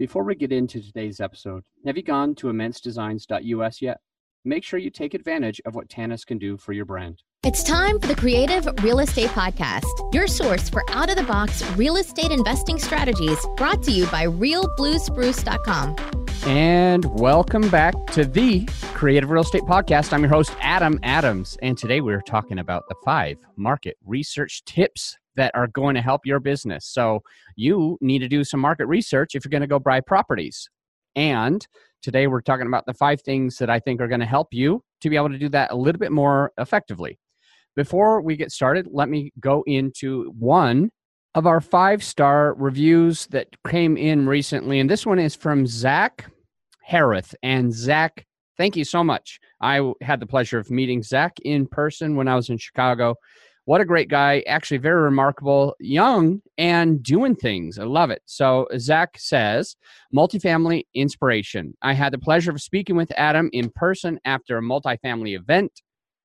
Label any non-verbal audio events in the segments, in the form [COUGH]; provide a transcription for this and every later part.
Before we get into today's episode, have you gone to immensedesigns.us yet? Make sure you take advantage of what Tanis can do for your brand. It's time for the Creative Real Estate Podcast, your source for out of the box real estate investing strategies brought to you by realbluespruce.com. And welcome back to the Creative Real Estate Podcast. I'm your host, Adam Adams. And today we're talking about the five market research tips that are going to help your business. So you need to do some market research if you're going to go buy properties. And today we're talking about the five things that I think are going to help you to be able to do that a little bit more effectively. Before we get started, let me go into one of our five star reviews that came in recently. And this one is from Zach Harith. And Zach, thank you so much. I had the pleasure of meeting Zach in person when I was in Chicago. What a great guy. Actually, very remarkable, young and doing things. I love it. So, Zach says, multifamily inspiration. I had the pleasure of speaking with Adam in person after a multifamily event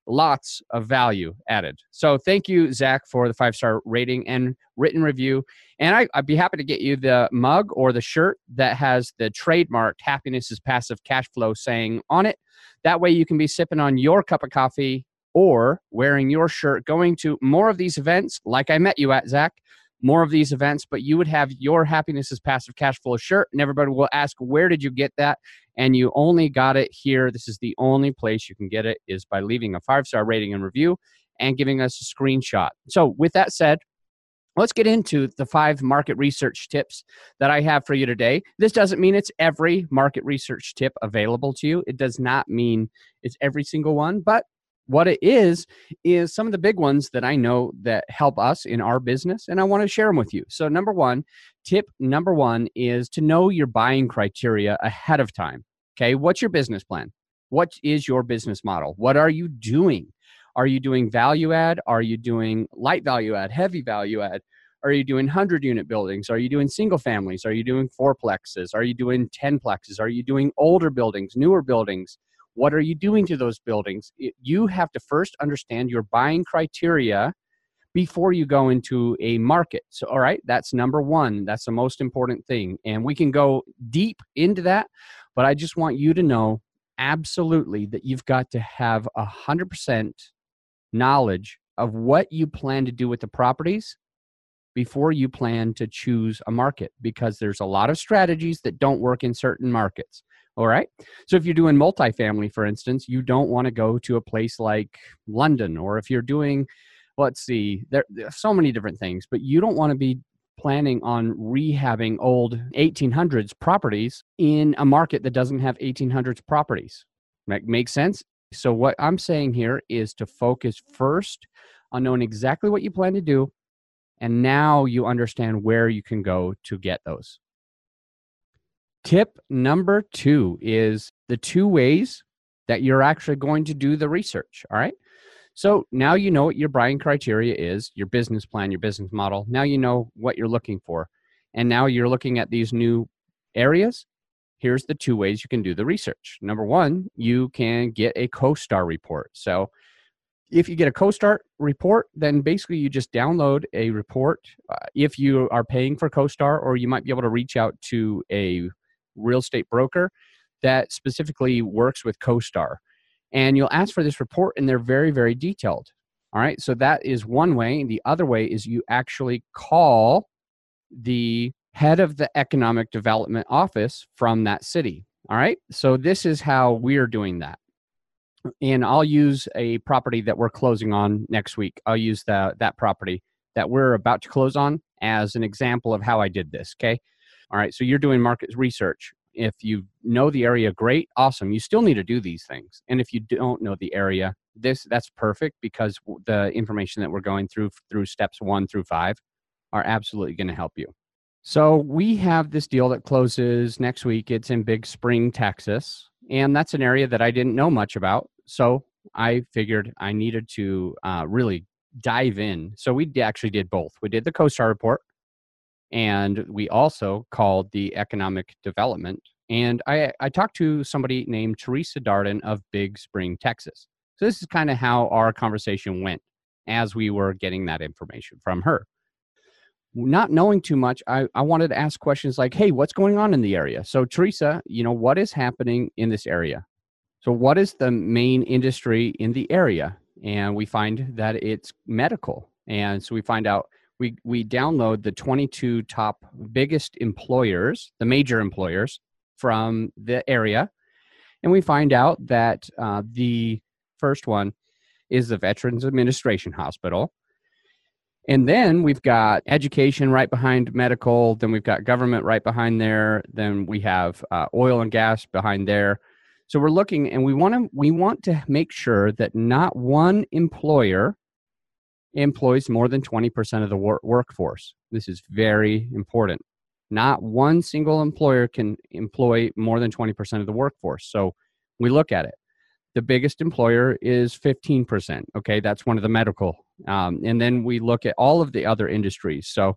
lots of value added. So thank you, Zach, for the five star rating and written review. And I, would be happy to get you the mug or the shirt that has the trademarked happiness is passive cash flow saying on it. That way you can be sipping on your cup of coffee or wearing your shirt, going to more of these events like I met you at, Zach. More of these events, but you would have your happiness is passive cash flow shirt, and everybody will ask, Where did you get that? and you only got it here. This is the only place you can get it is by leaving a five star rating and review and giving us a screenshot. So, with that said, let's get into the five market research tips that I have for you today. This doesn't mean it's every market research tip available to you. It does not mean it's every single one, but what it is is some of the big ones that I know that help us in our business and I want to share them with you. So number 1, tip number 1 is to know your buying criteria ahead of time. Okay, what's your business plan? What is your business model? What are you doing? Are you doing value add? Are you doing light value add, heavy value add? Are you doing 100 unit buildings? Are you doing single families? Are you doing fourplexes? Are you doing 10 plexes? Are you doing older buildings, newer buildings? What are you doing to those buildings? You have to first understand your buying criteria before you go into a market. So, all right, that's number one. That's the most important thing. And we can go deep into that, but I just want you to know absolutely that you've got to have a 100% knowledge of what you plan to do with the properties before you plan to choose a market because there's a lot of strategies that don't work in certain markets. All right. So if you're doing multifamily, for instance, you don't want to go to a place like London, or if you're doing, let's see, there, there are so many different things, but you don't want to be planning on rehabbing old 1800s properties in a market that doesn't have 1800s properties. That makes sense? So, what I'm saying here is to focus first on knowing exactly what you plan to do, and now you understand where you can go to get those. Tip number two is the two ways that you're actually going to do the research. All right. So now you know what your buying criteria is, your business plan, your business model. Now you know what you're looking for. And now you're looking at these new areas. Here's the two ways you can do the research. Number one, you can get a CoStar report. So if you get a CoStar report, then basically you just download a report. Uh, if you are paying for CoStar, or you might be able to reach out to a real estate broker that specifically works with CoStar. And you'll ask for this report, and they're very, very detailed. All right. So that is one way. The other way is you actually call the head of the economic development office from that city. All right. So this is how we're doing that. And I'll use a property that we're closing on next week. I'll use that that property that we're about to close on as an example of how I did this. Okay. All right, so you're doing market research. If you know the area, great, awesome. You still need to do these things. And if you don't know the area, this that's perfect because the information that we're going through through steps 1 through 5 are absolutely going to help you. So we have this deal that closes next week. It's in Big Spring, Texas, and that's an area that I didn't know much about. So I figured I needed to uh, really dive in. So we actually did both. We did the CoStar report, and we also called the economic development. And I, I talked to somebody named Teresa Darden of Big Spring, Texas. So this is kind of how our conversation went as we were getting that information from her. not knowing too much, I, I wanted to ask questions like, hey, what's going on in the area? So, Teresa, you know, what is happening in this area? So, what is the main industry in the area? And we find that it's medical. And so we find out we we download the 22 top biggest employers, the major employers from the area, and we find out that uh, the first one is the Veterans Administration Hospital. And then we've got education right behind medical. Then we've got government right behind there. Then we have uh, oil and gas behind there. So we're looking, and we want to we want to make sure that not one employer employs more than 20% of the wor- workforce. This is very important. Not one single employer can employ more than 20% of the workforce. So we look at it. The biggest employer is 15%. Okay, that's one of the medical. Um, and then we look at all of the other industries. So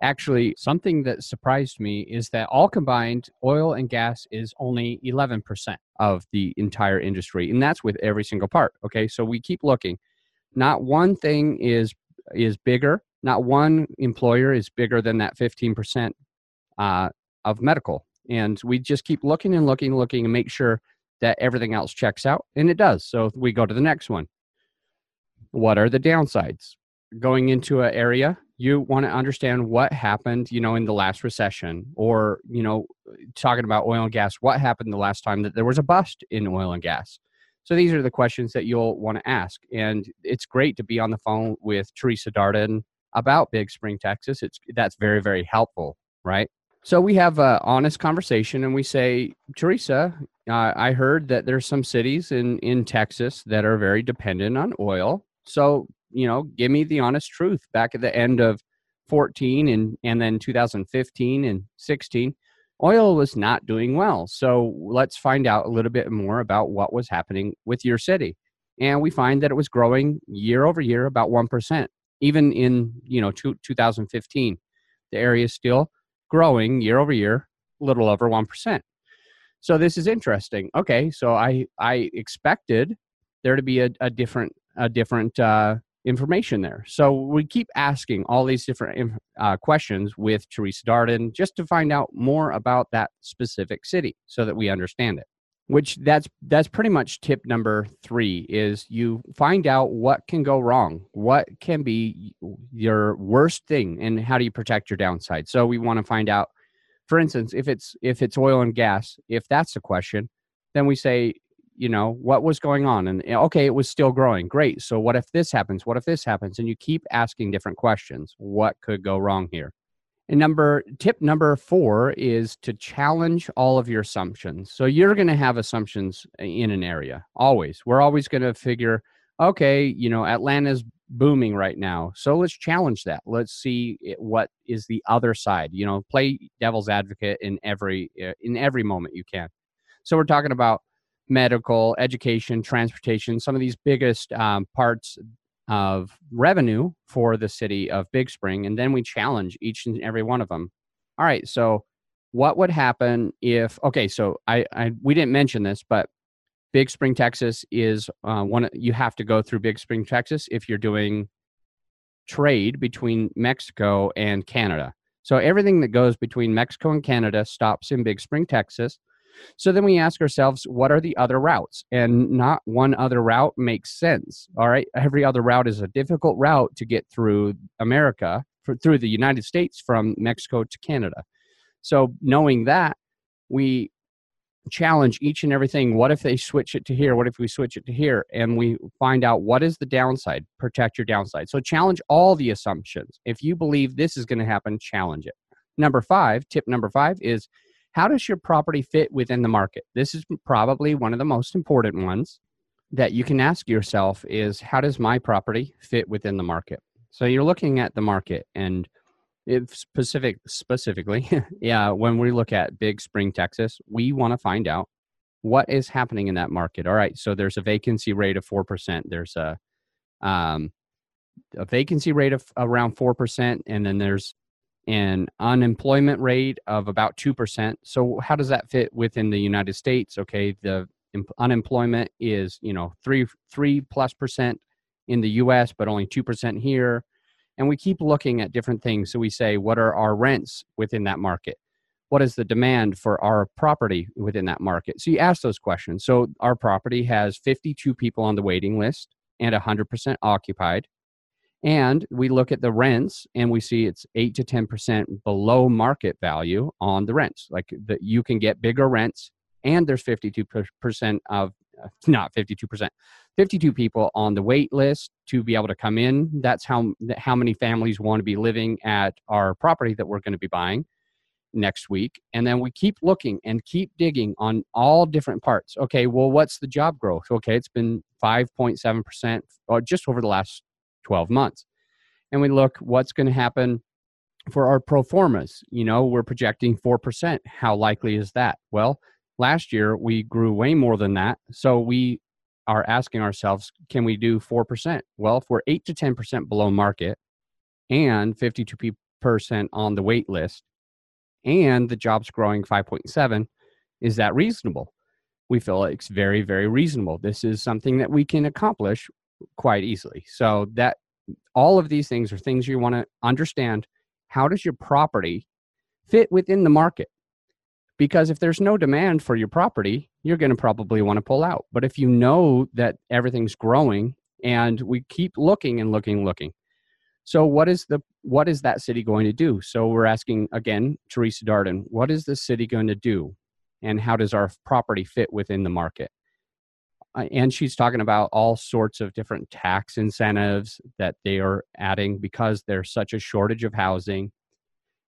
actually, something that surprised me is that all combined, oil and gas is only 11% of the entire industry. And that's with every single part. Okay, so we keep looking not one thing is is bigger not one employer is bigger than that 15% uh, of medical. And we just keep looking and looking and looking and make sure that everything else checks out and it does. So we go to the next one. What are the downsides? Going into an area you want to understand what happened you know in the last recession or you know talking about oil and gas what happened the last time that there was a bust in oil and gas so these are the questions that you'll want to ask. And it's great to be on the phone with Teresa Darden about Big Spring, Texas. It's that's very, very helpful, right? So we have an honest conversation and we say, Teresa, uh, I heard that there's some cities in, in Texas that are very dependent on oil. So, you know, give me the honest truth. Back at the end of 14 and, and then 2015 and 16, oil was not doing well. So let's find out a little bit more about what was happening with your city. And we find that it was growing year over year about 1%. Even in, you know, two, 2015, the area is still growing year over year, a little over 1%. So this is interesting. Okay, so I I expected there to be a, a different a different uh, information there. So we keep asking all these different uh, questions with Teresa Darden just to find out more about that specific city so that we understand it. Which that's that's pretty much tip number three is you find out what can go wrong, what can be your worst thing, and how do you protect your downside. So we want to find out, for instance, if it's if it's oil and gas, if that's the question, then we say you know what was going on and eh, okay it was still growing great so what if this happens what if this happens and you keep asking different questions what could go wrong here? And number tip number four is to challenge all of your assumptions so you're going to have assumptions eh, in an area always we're always going to figure okay you know atlanta's booming right now so let's challenge that let's see eh, what is the other side you know play devil's advocate in every in every moment you can. So we're talking about medical, education, transportation, some of these biggest um, parts of revenue for the city of Big Spring. And then we challenge each and every one of them. All right, so what would happen if, okay, so I, I we didn't mention this, but Big Spring, Texas is uh, one, you have to go through Big Spring, Texas if you're doing trade between Mexico and Canada. So everything that goes between Mexico and Canada stops in Big Spring, Texas. So then we ask ourselves, what are the other routes? And not one other route makes sense. All right. Every other route is a difficult route to get through America, for, through the United States from Mexico to Canada. So knowing that, we challenge each and everything. What if they switch it to here? What if we switch it to here? And we find out what is the downside, protect your downside. So challenge all the assumptions. If you believe this is going to happen, challenge it. Number five, tip number five is how does your property fit within the market? This is probably one of the most important ones that you can ask yourself is how does my property fit within the market? So you're looking at the market and if specific specifically, [LAUGHS] yeah, when we look at Big Spring, Texas, we want to find out what is happening in that market. All right, so there's a vacancy rate of 4%. There's a um, a vacancy rate of around 4% and then there's an unemployment rate of about 2%. So how does that fit within the United States? Okay, the unemployment is, you know, 3 3 plus percent in the US but only 2% here. And we keep looking at different things. So we say, what are our rents within that market? What is the demand for our property within that market? So you ask those questions. So our property has 52 people on the waiting list and 100% occupied. And we look at the rents and we see it's 8 to 10% below market value on the rents. Like that you can get bigger rents and there's 52% of uh, [LAUGHS] not 52%, 52 people on the wait list to be able to come in. That's how how many families want to be living at our property that we're going to be buying next week. And then we keep looking and keep digging on all different parts. Okay, well, what's the job growth? Okay, it's been 5.7% or uh, just over the last 12 months. And we look what's going to happen for our pro formas. You know, we're projecting 4%. How likely is that? Well, last year we grew way more than that. So we are asking ourselves, can we do 4%? Well, if we're 8 to 10% below market and 52% on the wait list and the jobs growing 5.7, is that reasonable? We feel it's very, very reasonable. This is something that we can accomplish quite easily. So that all of these things are things you want to understand. How does your property fit within the market? Because if there's no demand for your property, you're going to probably want to pull out. But if you know that everything's growing and we keep looking and looking, looking. So what is the what is that city going to do? So we're asking again, Teresa Darden, what is the city going to do? And how does our property fit within the market? Uh, and she's talking about all sorts of different tax incentives that they are adding because there's such a shortage of housing.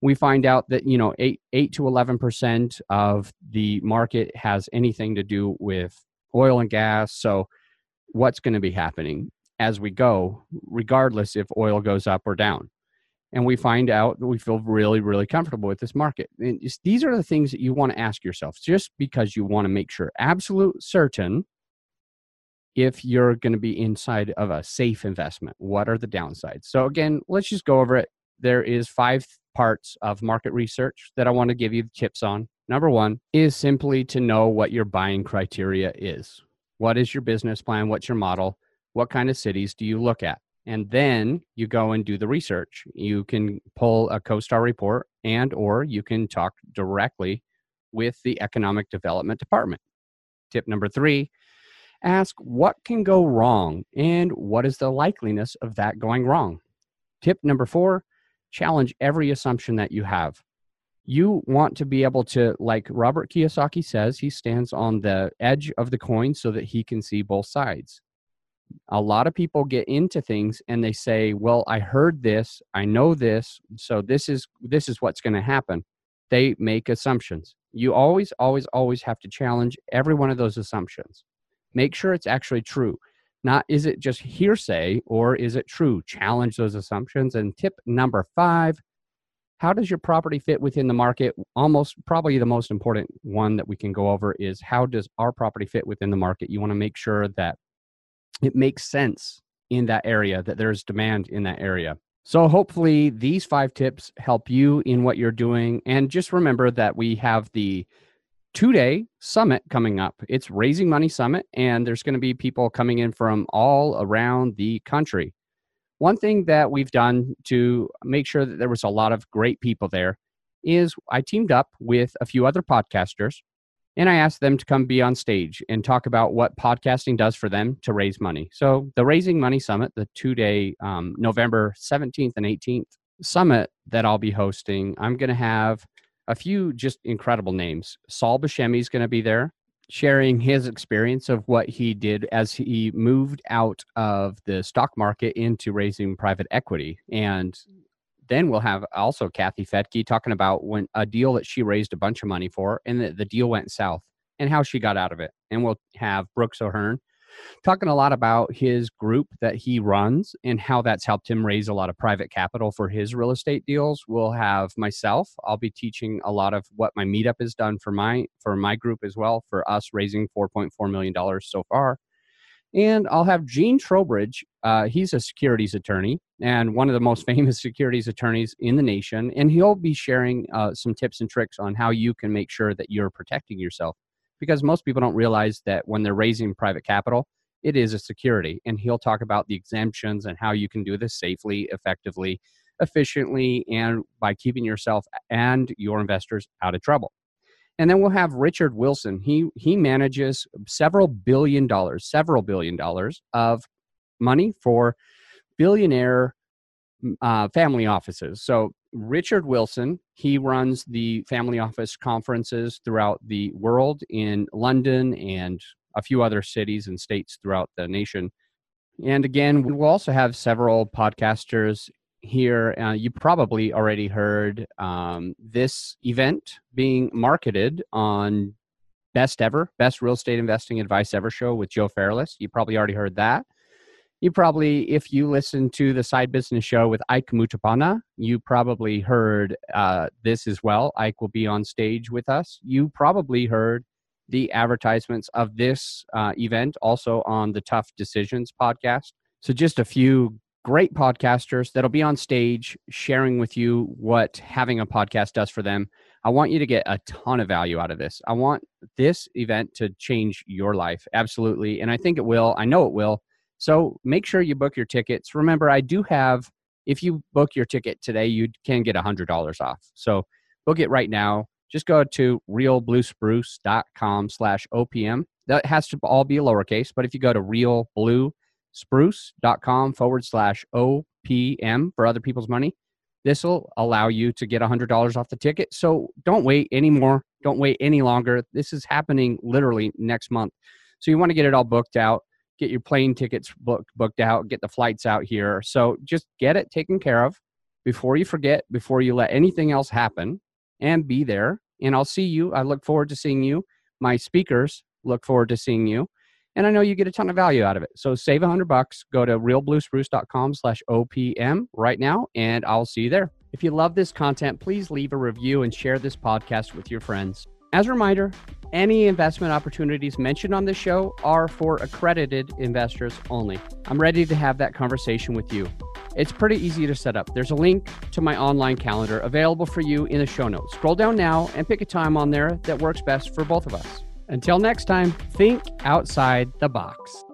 We find out that you know 8 8 to 11% of the market has anything to do with oil and gas. So what's going to be happening as we go regardless if oil goes up or down? And we find out that we feel really really comfortable with this market. And these are the things that you want to ask yourself. Just because you want to make sure absolute certain if you're going to be inside of a safe investment what are the downsides so again let's just go over it there is five parts of market research that I want to give you tips on. Number one is simply to know what your buying criteria is. What is your business plan? What's your model? What kind of cities do you look at? And then you go and do the research. You can pull a CoStar report and or you can talk directly with the economic development department. Tip number 3, ask what can go wrong and what is the likeliness of that going wrong. Tip number 4, challenge every assumption that you have. You want to be able to, like Robert Kiyosaki says, he stands on the edge of the coin so that he can see both sides. A lot of people get into things and they say, "Well, I heard this, I know this, so this is this is what's going to happen." They make assumptions. You always always always have to challenge every one of those assumptions. Make sure it's actually true. Not is it just hearsay or is it true? Challenge those assumptions. And tip number five how does your property fit within the market? Almost probably the most important one that we can go over is how does our property fit within the market? You want to make sure that it makes sense in that area, that there's demand in that area. So, hopefully, these five tips help you in what you're doing. And just remember that we have the two day summit coming up. It's Raising Money Summit, and there's going to be people coming in from all around the country. One thing that we've done to make sure that there was a lot of great people there is I teamed up with a few other podcasters and I asked them to come be on stage and talk about what podcasting does for them to raise money. So, the Raising Money Summit, the two day um, November 17th and 18th summit that I'll be hosting, I'm going to have a few just incredible names. Saul Buscemi is going to be there sharing his experience of what he did as he moved out of the stock market into raising private equity. And then we'll have also Kathy Fettke talking about when a deal that she raised a bunch of money for and the, the deal went south and how she got out of it. And we'll have Brooks O'Hearn talking a lot about his group that he runs and how that's helped him raise a lot of private capital for his real estate deals. We'll have myself. I'll be teaching a lot of what my meetup has done for my for my group as well for us raising 4.4 million dollars so far. And I'll have Gene Trowbridge. Uh, he's a securities attorney and one of the most [LAUGHS] famous securities attorneys in the nation. And he'll be sharing uh, some tips and tricks on how you can make sure that you're protecting yourself because most people don't realize that when they're raising private capital, it is a security. And he'll talk about the exemptions and how you can do this safely, effectively, efficiently, and by keeping yourself and your investors out of trouble. And then we'll have Richard Wilson. He he manages several billion dollars, several billion dollars of money for billionaire uh, family offices. So Richard Wilson, he runs the family office conferences throughout the world in London and a few other cities and states throughout the nation. And again, we will also have several podcasters here. Uh, you probably already heard um, this event being marketed on Best Ever, Best Real Estate Investing Advice Ever show with Joe Fairless. You probably already heard that. You probably, if you listen to the Side Business Show with Ike Mutapana, you probably heard uh, this as well. Ike will be on stage with us. You probably heard the advertisements of this uh, event also on the Tough Decisions podcast. So, just a few great podcasters that'll be on stage sharing with you what having a podcast does for them. I want you to get a ton of value out of this. I want this event to change your life. Absolutely. And I think it will. I know it will. So make sure you book your tickets. Remember, I do have, if you book your ticket today, you can get $100 off. So book it right now. Just go to realbluespruce.com slash OPM. That has to all be lowercase, but if you go to real blue spruce.com forward slash OPM for other people's money. This will allow you to get $100 off the ticket. So don't wait anymore. Don't wait any longer. This is happening literally next month. So you want to get it all booked out, get your plane tickets booked, booked out, get the flights out here. So just get it taken care of before you forget, before you let anything else happen, and be there. And I'll see you. I look forward to seeing you. My speakers look forward to seeing you and I know you get a ton of value out of it. So save a hundred bucks. Go to realbluespruce.com slash OPM right now, and I'll see you there. If you love this content, please leave a review and share this podcast with your friends. As a reminder, any investment opportunities mentioned on this show are for accredited investors only. I'm ready to have that conversation with you. It's pretty easy to set up. There's a link to my online calendar available for you in the show notes. Scroll down now and pick a time on there that works best for both of us. Until next time, think outside the box.